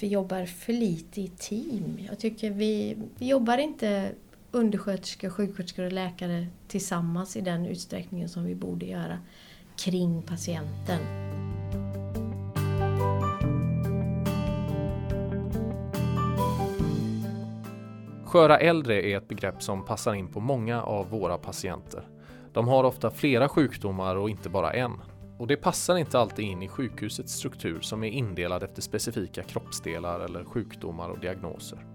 Vi jobbar för lite i team. Jag tycker vi, vi jobbar inte undersköterskor, sjuksköterskor och läkare tillsammans i den utsträckningen som vi borde göra kring patienten. Sköra äldre är ett begrepp som passar in på många av våra patienter. De har ofta flera sjukdomar och inte bara en. Och det passar inte alltid in i sjukhusets struktur som är indelad efter specifika kroppsdelar eller sjukdomar och diagnoser.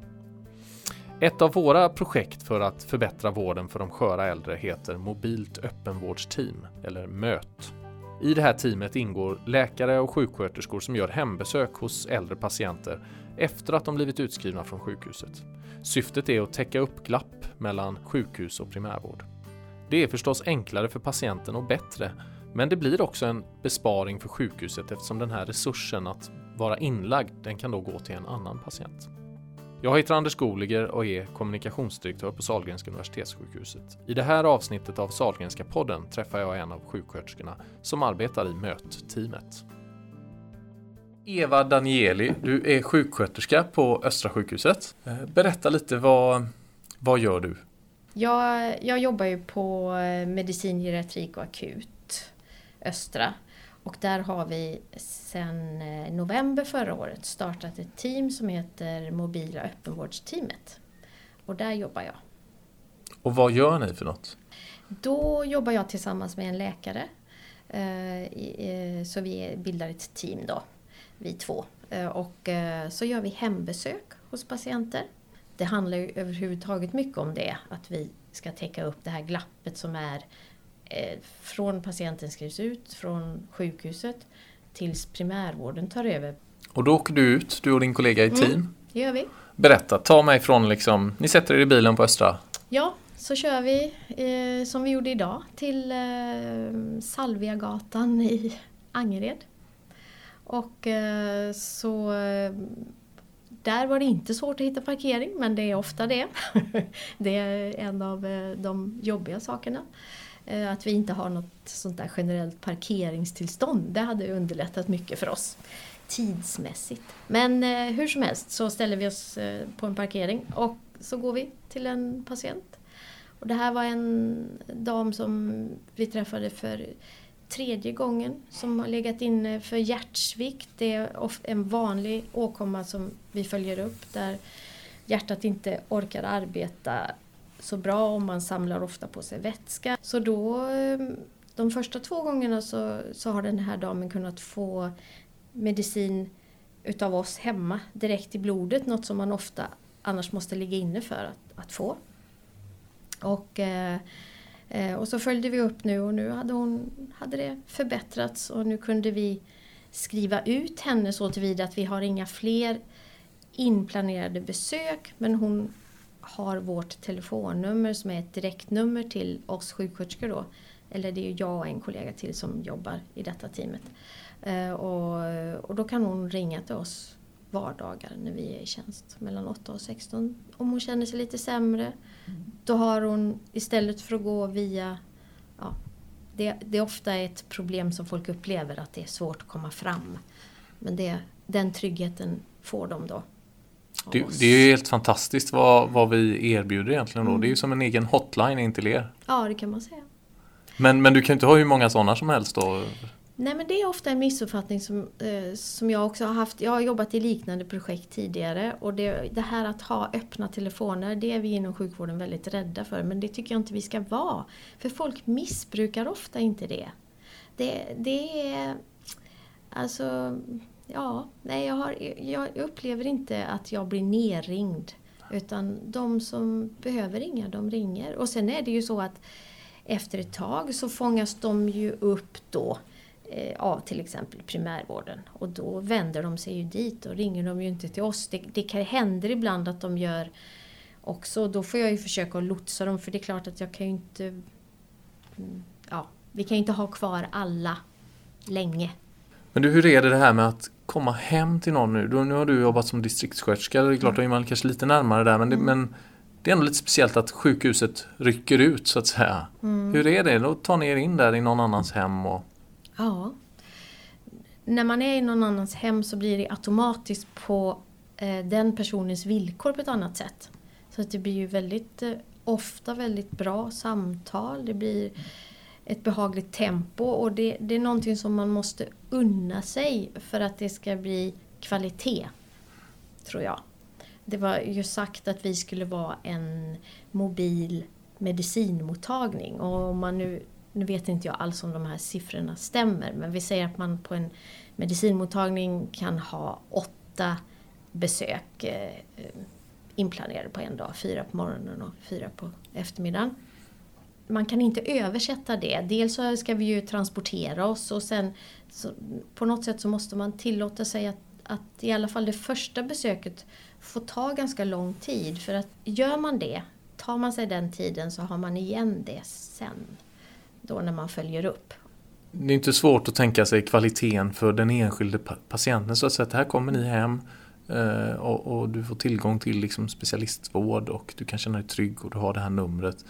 Ett av våra projekt för att förbättra vården för de sköra äldre heter Mobilt öppenvårdsteam, eller MÖT. I det här teamet ingår läkare och sjuksköterskor som gör hembesök hos äldre patienter efter att de blivit utskrivna från sjukhuset. Syftet är att täcka upp glapp mellan sjukhus och primärvård. Det är förstås enklare för patienten och bättre men det blir också en besparing för sjukhuset eftersom den här resursen att vara inlagd, den kan då gå till en annan patient. Jag heter Anders Goliger och är kommunikationsdirektör på Sahlgrenska Universitetssjukhuset. I det här avsnittet av Sahlgrenska podden träffar jag en av sjuksköterskorna som arbetar i MÖT-teamet. Eva Danieli, du är sjuksköterska på Östra sjukhuset. Eh, berätta lite, vad, vad gör du? Jag, jag jobbar ju på eh, medicin, geriatrik och akut Östra. Och där har vi sedan eh, november förra året startat ett team som heter Mobila öppenvårdsteamet. Och där jobbar jag. Och vad gör ni för något? Då jobbar jag tillsammans med en läkare. Eh, så vi bildar ett team då, vi två. Eh, och så gör vi hembesök hos patienter. Det handlar ju överhuvudtaget mycket om det, att vi ska täcka upp det här glappet som är Eh, från patienten skrivs ut från sjukhuset tills primärvården tar över. Och då åker du ut, du och din kollega i mm, team? Mm, det gör vi. Berätta, ta mig från liksom, ni sätter er i bilen på Östra? Ja, så kör vi eh, som vi gjorde idag till eh, Salviagatan i Angered. Och eh, så eh, där var det inte svårt att hitta parkering, men det är ofta det. det är en av eh, de jobbiga sakerna. Eh, att vi inte har något sånt där generellt parkeringstillstånd. Det hade underlättat mycket för oss tidsmässigt. Men eh, hur som helst så ställer vi oss eh, på en parkering och så går vi till en patient. Och det här var en dam som vi träffade för tredje gången som har legat inne för hjärtsvikt. Det är en vanlig åkomma som vi följer upp där hjärtat inte orkar arbeta så bra och man samlar ofta på sig vätska. Så då, eh, de första två gångerna så, så har den här damen kunnat få medicin utav oss hemma direkt i blodet, något som man ofta annars måste ligga inne för att, att få. Och, eh, eh och så följde vi upp nu och nu hade, hon, hade det förbättrats och nu kunde vi skriva ut henne så tillvida att vi har inga fler inplanerade besök men hon har vårt telefonnummer som är ett direktnummer till oss sjuksköterskor då. Eller det är jag och en kollega till som jobbar i detta teamet. Eh, och, och då kan hon ringa till oss vardagar när vi är i tjänst mellan 8 och 16. Om hon känner sig lite sämre. Mm. Då har hon istället för att gå via ja, det, det, är ofta ett problem som folk upplever att det är svårt att komma fram. Men det, den tryggheten får de då det, det, är ju helt fantastiskt vad, vad vi erbjuder egentligen då. Mm. Det är ju som en egen hotline in till er. Ja, det kan man säga. Men, men du kan inte ha hur många sådana som helst då? Nej men det är ofta en missuppfattning som, eh, som jag också har haft. Jag har jobbat i liknande projekt tidigare och det, det, här att ha öppna telefoner det är vi inom sjukvården väldigt rädda för men det tycker jag inte vi ska vara. För folk missbrukar ofta inte det. Det, det är alltså ja, nej jag, har, jag upplever inte att jag blir nerringd. Utan de som behöver ringa, de ringer. Och sen är det ju så att efter ett tag så fångas de ju upp då eh, av till exempel primärvården. Och då vänder de sig ju dit och ringer de ju inte till oss. Det, det händer ibland att de gör också. Då får jag ju försöka att lotsa dem för det är klart att jag kan ju inte... Mm, ja, vi kan ju inte ha kvar alla länge. Men du, hur är det det här med att komma hem till någon nu? nu har du jobbat som distriktssköterska, det är klart, då är man kanske lite närmare där, men det, mm. men det är ändå lite speciellt att sjukhuset rycker ut så att säga. Mm. Hur är det? Då tar ni er in där i någon annans hem? Och... Ja. När man är i någon annans hem så blir det automatiskt på eh, den personens villkor på ett annat sätt. Så att det blir ju väldigt eh, ofta väldigt bra samtal. Det blir ett behagligt tempo och det, det är någonting som man måste unna sig för att det ska bli kvalitet. Tror jag. Det var ju sagt att vi skulle vara en mobil medicinmottagning och om man nu, nu vet inte jag alls om de här siffrorna stämmer men vi säger att man på en medicinmottagning kan ha åtta besök eh, inplanerade på en dag. Fyra på morgonen och fyra på eftermiddagen. Man kan inte översätta det. Dels så ska vi ju transportera oss och sen så, på något sätt så måste man tillåta sig att, att i alla fall det första besöket får ta ganska lång tid. För att gör man det, tar man sig den tiden så har man igen det sen. Då när man följer upp. Det är inte svårt att tänka sig kvaliteten för den enskilde patienten så att säga. Här kommer ni hem eh, och, och, du får tillgång till liksom specialistvård och du kan känna dig trygg och du har det här numret.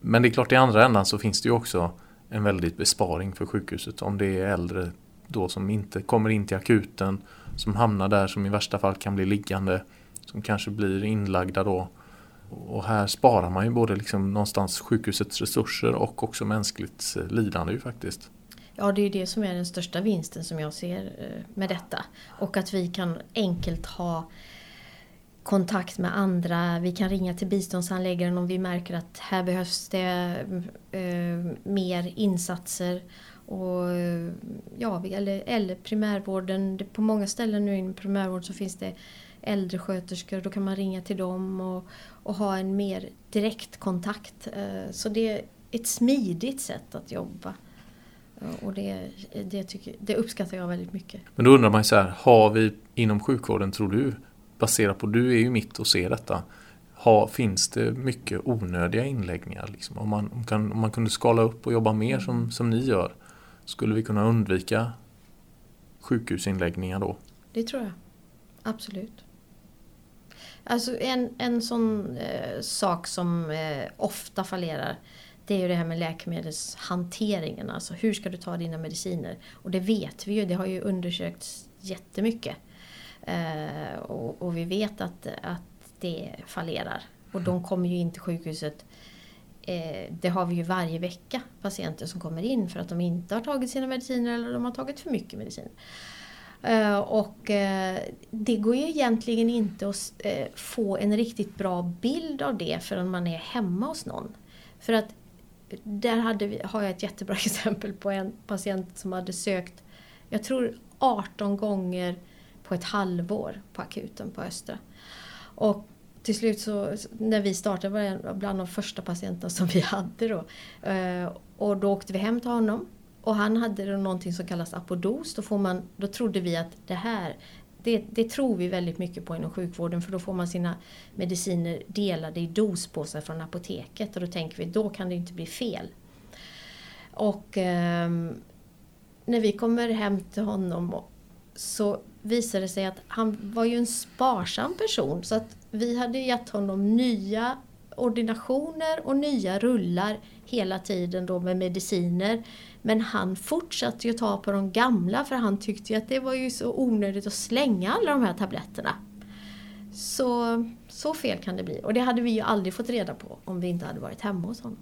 Men det är klart i andra ändan så finns det ju också en väldigt besparing för sjukhuset om det är äldre då som inte kommer in till akuten som hamnar där som i värsta fall kan bli liggande som kanske blir inlagda då. Och här sparar man ju både liksom någonstans sjukhusets resurser och också mänskligt eh, lidande ju faktiskt. Ja, det är ju det som är den största vinsten som jag ser eh, med detta. Och att vi kan enkelt ha kontakt med andra. Vi kan ringa till biståndsanläggaren om vi märker att här behövs det eh, mer insatser. Och, eh, ja, eller, eller primärvården. På många ställen nu inom primärvården så finns det äldresköterskor. Då kan man ringa till dem och, och ha en mer direkt kontakt. Eh, så det är ett smidigt sätt att jobba. Och det, det, tycker, det uppskattar jag väldigt mycket. Men då undrar man ju så här, har vi inom sjukvården, tror du, baserat på, du är ju mitt och ser detta, har, finns det mycket onödiga inläggningar? Liksom? Om, man, om, kan, om man kunde skala upp och jobba mer som, mm. som ni gör, skulle vi kunna undvika sjukhusinläggningar då? Det tror jag. Absolut. Alltså en, en sån eh, sak som eh, ofta fallerar det är ju det här med läkemedelshanteringen. Alltså hur ska du ta dina mediciner? Och det vet vi ju, det har ju undersökts jättemycket. Eh, och, och, vi vet att, att det fallerar. Och de kommer ju in till sjukhuset eh, det har vi ju varje vecka patienter som kommer in för att de inte har tagit sina mediciner eller de har tagit för mycket medicin. Uh, och uh, det går ju egentligen inte att uh, få en riktigt bra bild av det förrän man är hemma hos någon. För att där hade vi, har jag ett jättebra exempel på en patient som hade sökt, jag tror 18 gånger på ett halvår på akuten på Östra. Och till slut så, när vi startade var det bland de första patienterna som vi hade då. Eh, och då åkte vi hem till honom. Och han hade då någonting som kallas apodos. Då, får man, då trodde vi att det här, det, det, tror vi väldigt mycket på inom sjukvården för då får man sina mediciner delade i dospåsar från apoteket och då tänker vi då kan det inte bli fel. Och eh, när vi kommer hem till honom så visade det sig att han var ju en sparsam person så att vi hade gett honom nya ordinationer och nya rullar hela tiden då med mediciner. Men han fortsatte ju ta på de gamla för han tyckte ju att det var ju så onödigt att slänga alla de här tabletterna. Så, så fel kan det bli. Och det hade vi ju aldrig fått reda på om vi inte hade varit hemma hos honom.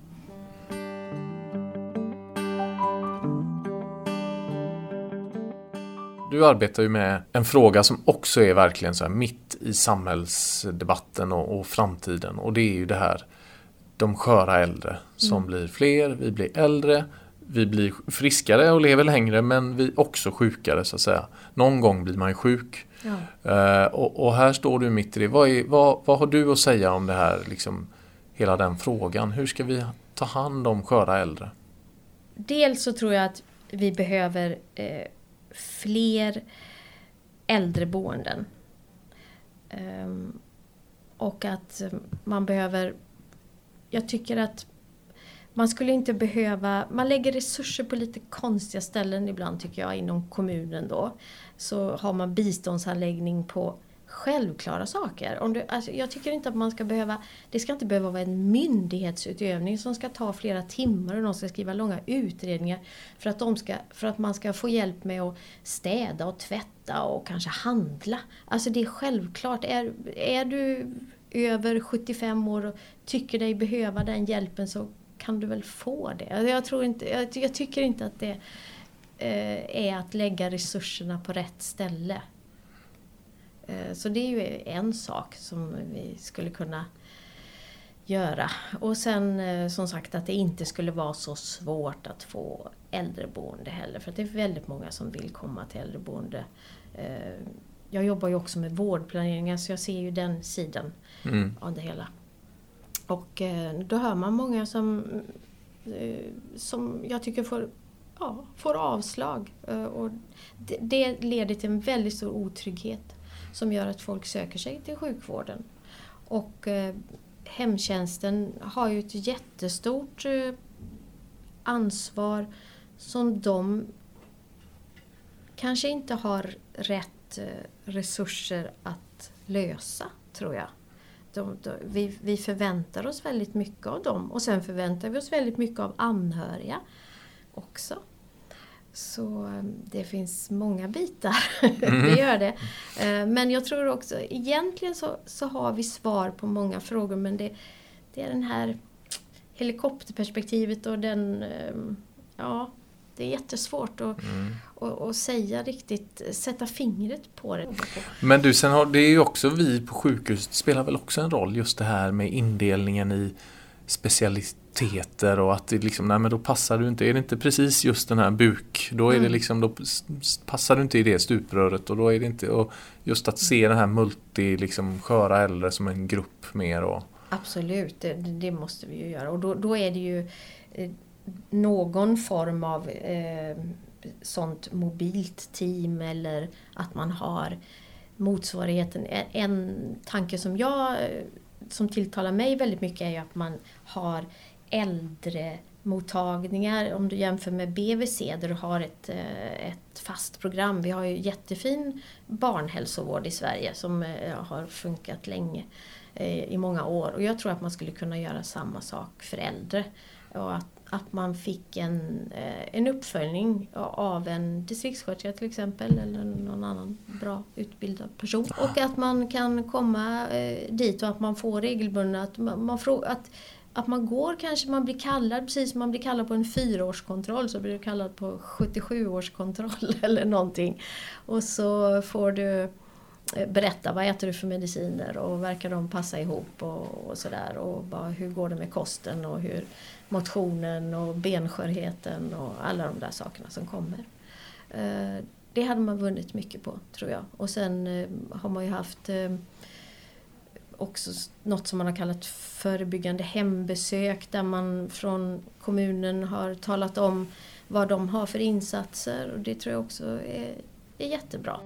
Du arbetar ju med en fråga som också är verkligen så här mitt i samhällsdebatten och, och framtiden och det är ju det här de sköra äldre som mm. blir fler, vi blir äldre, vi blir friskare och lever längre men vi också sjukare så att säga. Någon gång blir man ju sjuk. Ja. Uh, och, och, här står du mitt i det. Vad, är, vad, vad, har du att säga om det här, liksom, hela den frågan? Hur ska vi ta hand om sköra äldre? Dels så tror jag att vi behöver eh, fler äldreboenden. Ehm, och att man behöver jag tycker att man skulle inte behöva, man lägger resurser på lite konstiga ställen ibland tycker jag inom kommunen då. Så har man biståndsanläggning på självklara saker. Om du, alltså, jag tycker inte att man ska behöva, det ska inte behöva vara en myndighetsutövning som ska ta flera timmar och de ska skriva långa utredningar för att, de ska, för att man ska få hjälp med att städa och tvätta och kanske handla. Alltså det är självklart. Är, är du över 75 år och tycker dig behöva den hjälpen så kan du väl få det. Alltså, jag, tror inte, jag, jag tycker inte att det eh, är att lägga resurserna på rätt ställe. Eh, så det är ju en sak som vi skulle kunna göra. Och sen eh, som sagt att det inte skulle vara så svårt att få äldreboende heller. För det är väldigt många som vill komma till äldreboende. Eh, jag jobbar ju också med vårdplaneringar så jag ser ju den sidan mm. av det hela. Och då hör man många som, som jag tycker får, ja, får avslag. Och det leder till en väldigt stor otrygghet som gör att folk söker sig till sjukvården. Och eh, hemtjänsten har ju ett jättestort eh, ansvar som de kanske inte har rätt eh, resurser att lösa, tror jag. De, de, vi, vi förväntar oss väldigt mycket av dem och sen förväntar vi oss väldigt mycket av anhöriga också. Så ehm, det finns många bitar, mm. det gör det. Eh, men jag tror också, egentligen så, så har vi svar på många frågor men det, det är den här helikopterperspektivet och den, ehm, ja, det är jättesvårt att, mm. att, att, säga riktigt, sätta fingret på det. Men du, sen har det är ju också vi på sjukhuset spelar väl också en roll just det här med indelningen i specialist aktiviteter och att det liksom, nej men då passar du inte, är det inte precis just den här buk, då är mm. det liksom, då passar du inte i det stupröret och då är det inte, och just att se den här multi, liksom sköra äldre som en grupp mer och Absolut, det, det måste vi ju göra och då, då är det ju eh, någon form av eh, sånt mobilt team eller att man har motsvarigheten. En tanke som jag som tilltalar mig väldigt mycket är ju att man har äldremottagningar om du jämför med BVC där du har ett, eh, ett fast program. Vi har ju jättefin barnhälsovård i Sverige som eh, har funkat länge eh, i många år och jag tror att man skulle kunna göra samma sak för äldre. Och att, att man fick en, en uppföljning av en distriktssköterska till exempel eller någon annan bra utbildad person. Och att man kan komma dit och att man får regelbundna, att man, man att att man går kanske, man blir kallad precis som man blir kallad på en fyraårskontroll så blir du kallad på 77-årskontroll eller någonting. Och så får du eh, berätta vad äter du för mediciner och verkar de passa ihop och, och sådär. Och bara, hur går det med kosten och hur motionen och benskörheten och alla de där sakerna som kommer. Eh, det hade man vunnit mycket på tror jag. Och sen eh, har man ju haft också något som man har kallat förebyggande hembesök där man från kommunen har talat om vad de har för insatser och det tror jag också är, är jättebra.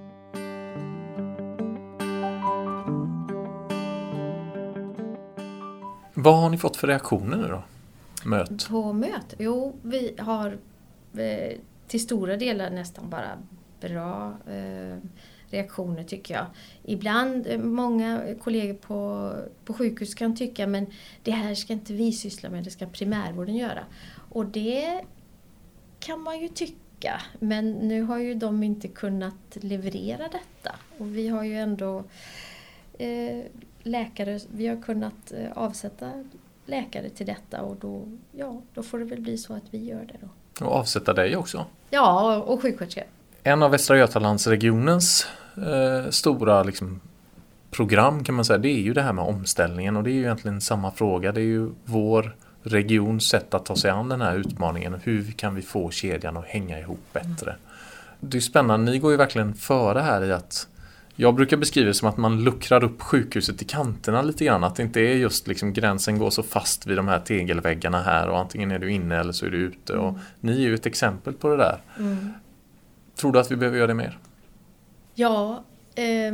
Vad har ni fått för reaktioner nu då? Möt? På möt? Jo, vi har eh, till stora delar nästan bara bra eh, reaktioner tycker jag. Ibland, eh, många kollegor på, på sjukhus kan tycka men det här ska inte vi syssla med, det ska primärvården göra. Och det kan man ju tycka. Men nu har ju de inte kunnat leverera detta. Och vi har ju ändå eh, läkare, vi har kunnat eh, avsätta läkare till detta och då, ja, då får det väl bli så att vi gör det då. Och avsätta dig också? Ja, och sjuksköterska. En av Västra Götalandsregionens eh, stora liksom, program kan man säga, det är ju det här med omställningen och det är ju egentligen samma fråga. Det är ju vår regions sätt att ta sig an den här utmaningen. Hur kan vi få kedjan att hänga ihop bättre? Det är spännande, ni går ju verkligen före här i att jag brukar beskriva det som att man luckrar upp sjukhuset i kanterna lite grann. Att det inte är just liksom gränsen går så fast vid de här tegelväggarna här och antingen är du inne eller så är du ute. Och mm. ni är ju ett exempel på det där. Mm. Tror du att vi behöver göra det mer? Ja, eh,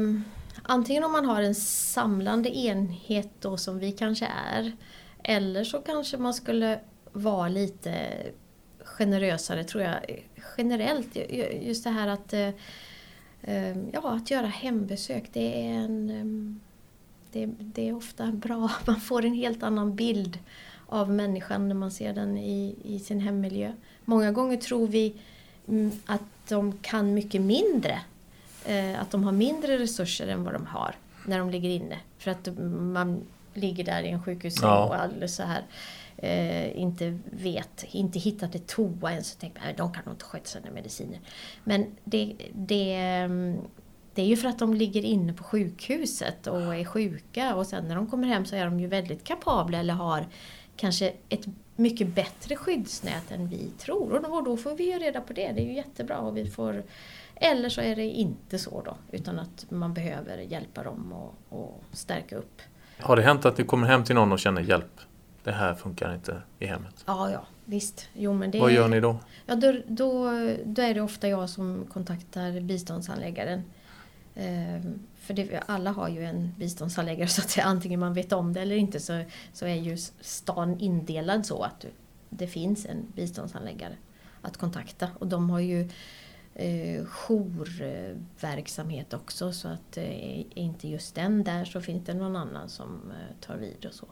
antingen om man har en samlande enhet då som vi kanske är. Eller så kanske man skulle vara lite generösare tror jag. Generellt, just det här att eh, ehm, ja, att göra hembesök det är en... Ehm, det, det, är ofta bra. Man får en helt annan bild av människan när man ser den i, i sin hemmiljö. Många gånger tror vi att de kan mycket mindre. Eh, att de har mindre resurser än vad de har när de ligger inne. För att man ligger där i en sjukhussäng ja. och alldeles så här eh, inte vet, inte hittat ett toa ens och tänker att de kan nog inte sköta sina mediciner. Men det, det, det är ju för att de ligger inne på sjukhuset och är sjuka och sen när de kommer hem så är de ju väldigt kapabla eller har kanske ett mycket bättre skyddsnät än vi tror. Och då får vi ju reda på det, det är ju jättebra. Och vi får, eller så är det inte så då, utan att man behöver hjälpa dem och, och stärka upp. Har det hänt att ni kommer hem till någon och känner hjälp? Det här funkar inte i hemmet. Ja, ja visst. Jo, men det, Vad gör ni då? Ja, då, då, då är det ofta jag som kontaktar biståndshandläggaren. Ehm, för det, alla har ju en biståndshandläggare så att säga, antingen man vet om det eller inte så, så är ju stan indelad så att det finns en biståndshandläggare att kontakta. Och de har ju eh, jourverksamhet också så att eh, är inte just den där så finns det någon annan som eh, tar vid och så.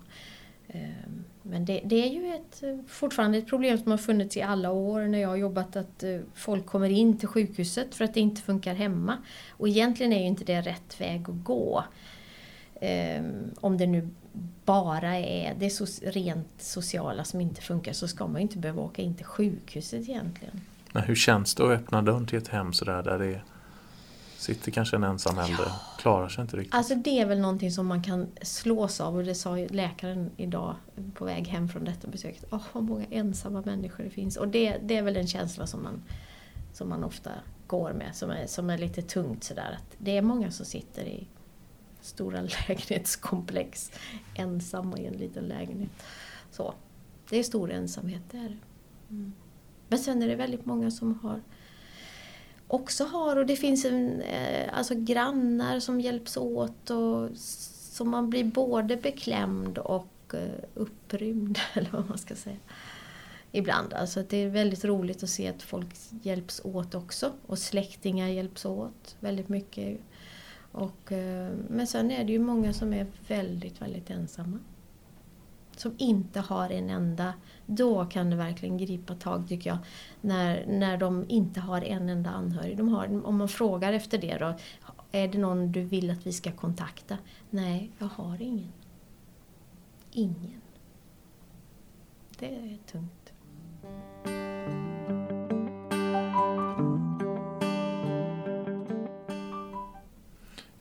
Ehm, men det, det, är ju ett, eh, fortfarande ett problem som har funnits i alla år när jag har jobbat att eh, folk kommer in till sjukhuset för att det inte funkar hemma. Och egentligen är ju inte det rätt väg att gå. Ehm, om det nu bara är det rent sociala som inte funkar så ska man ju inte behöva åka in till sjukhuset egentligen. Men hur känns det att öppna dörren till ett hem sådär där det är Sitter kanske en ensam äldre, ja. klarar sig inte riktigt. Alltså det är väl någonting som man kan slås av och det sa läkaren idag på väg hem från detta besöket. Åh, oh, vad många ensamma människor det finns. Och det, det är väl en känsla som man, som man ofta går med, som är, som är lite tungt sådär. Att det är många som sitter i stora lägenhetskomplex ensamma i en liten lägenhet. Så. Det är stor ensamhet, det är det. Mm. Men sen är det väldigt många som har också har. Och det finns en, eh, alltså grannar som hjälps åt och så man blir både beklämd och eh, upprymd, eller vad man ska säga. Ibland. Alltså det är väldigt roligt att se att folk hjälps åt också. Och släktingar hjälps åt väldigt mycket. Och, eh, men sen är det ju många som är väldigt, väldigt ensamma som inte har en enda, då kan det verkligen gripa tag tycker jag. När, när de inte har en enda anhörig. De har, om man frågar efter det då, är det någon du vill att vi ska kontakta? Nej, jag har ingen. Ingen. Det är tungt.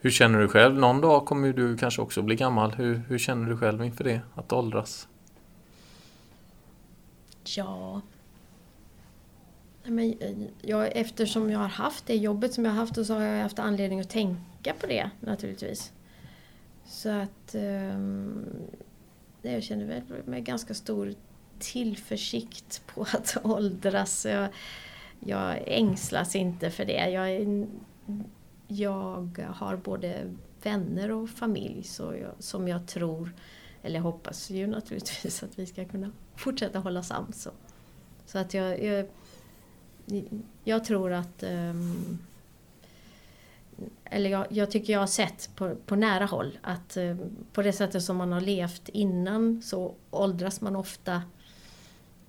Hur känner du själv? Någon dag kommer du kanske också bli gammal. Hur, hur känner du själv inför det, att åldras? Ja... Men, eh, jag, eftersom jag har haft det jobbet som jag har haft så har jag haft anledning att tänka på det naturligtvis. Så att um, jag känner väl med ganska stor tillförsikt på att åldras. Jag, jag ängslas inte för det. Jag jag har både vänner och familj så jag, som jag tror, eller hoppas ju naturligtvis att vi ska kunna fortsätta hålla sams. Så, så att jag, jag, jag tror att um, eller jag, jag, tycker jag har sett på, på nära håll att eh, på det sättet som man har levt innan så åldras man ofta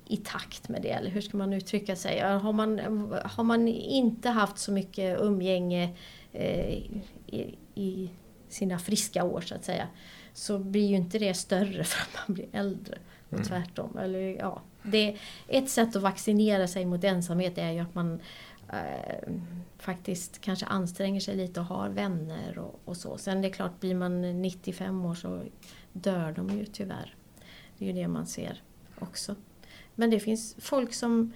i takt med det, eller hur ska man uttrycka sig? Har man, har man inte haft så mycket umgänge Eh, i, i, sina friska år så att säga. Så blir ju inte det större för att man blir äldre. Och mm. tvärtom. Eller, ja, det, ett sätt att vaccinera sig mot ensamhet är ju att man eh, faktiskt kanske anstränger sig lite och har vänner och, och, så. Sen det är klart, blir man 95 år så dör de ju tyvärr. Det är ju det man ser också. Men det finns folk som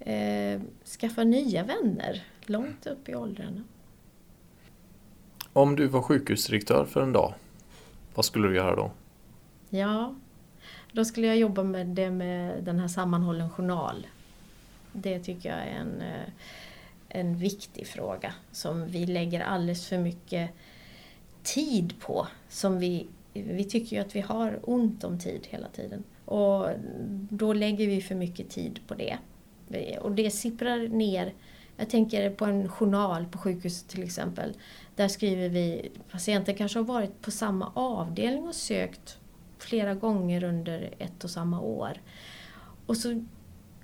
eh, skaffar nya vänner långt upp i åldrarna. Om du var sjukhusdirektör för en dag, vad skulle du göra då? Ja, då skulle jag jobba med det med den här sammanhållen journal. Det tycker jag är en, eh, en viktig fråga som vi lägger alldeles för mycket tid på. Som vi, vi tycker ju att vi har ont om tid hela tiden. Och då lägger vi för mycket tid på det. Och det sipprar ner Jag tänker på en journal på sjukhuset till exempel. Där skriver vi, patienten kanske har varit på samma avdelning och sökt flera gånger under ett och samma år. Och så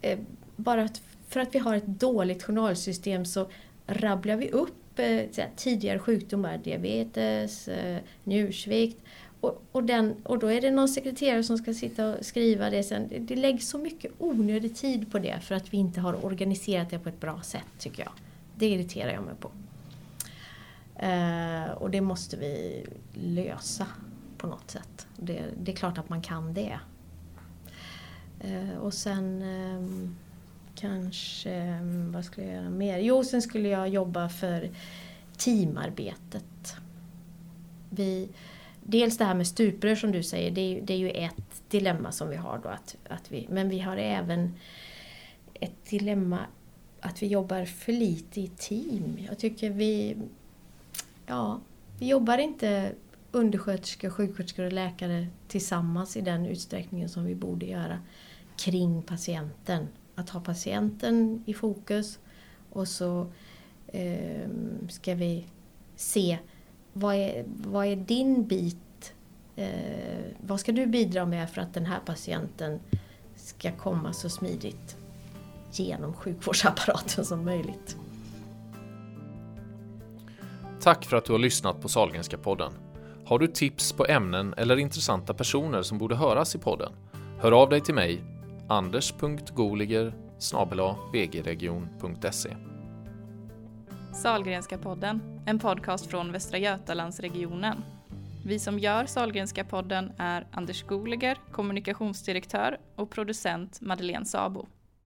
eh, bara för att vi har ett dåligt journalsystem så rabblar vi upp eh, tidigare sjukdomar, diabetes, eh, njursvikt. Och, och, den, och då är det någon sekreterare som ska sitta och skriva det sen. Det, läggs så mycket onödig tid på det för att vi inte har organiserat det på ett bra sätt tycker jag. Det irriterar jag mig på. Eh, och det måste vi lösa på något sätt. Det, det är klart att man kan det. Eh, och sen eh, kanske, ehm, vad skulle jag göra mer? Jo, sen skulle jag jobba för teamarbetet. Vi, dels det här med stuprör som du säger, det är, det är ju ett dilemma som vi har då. Att, att vi, men vi har även ett dilemma att vi jobbar för lite i team. Jag tycker vi, ja, vi jobbar inte undersköterskor, sjuksköterskor och läkare tillsammans i den utsträckningen som vi borde göra kring patienten. Att ha patienten i fokus och så eh, ska vi se vad är, vad är din bit? Eh, vad ska du bidra med för att den här patienten ska komma så smidigt genom sjukvårdsapparaten som möjligt? Tack för att du har lyssnat på Salgrenska podden. Har du tips på ämnen eller intressanta personer som borde höras i podden? Hör av dig till mig, anders.goliger vgregion.se Salgrenska podden, en podcast från Västra Götalandsregionen. Vi som gör Salgrenska podden är Anders Goliger, kommunikationsdirektör och producent Madeleine Sabo.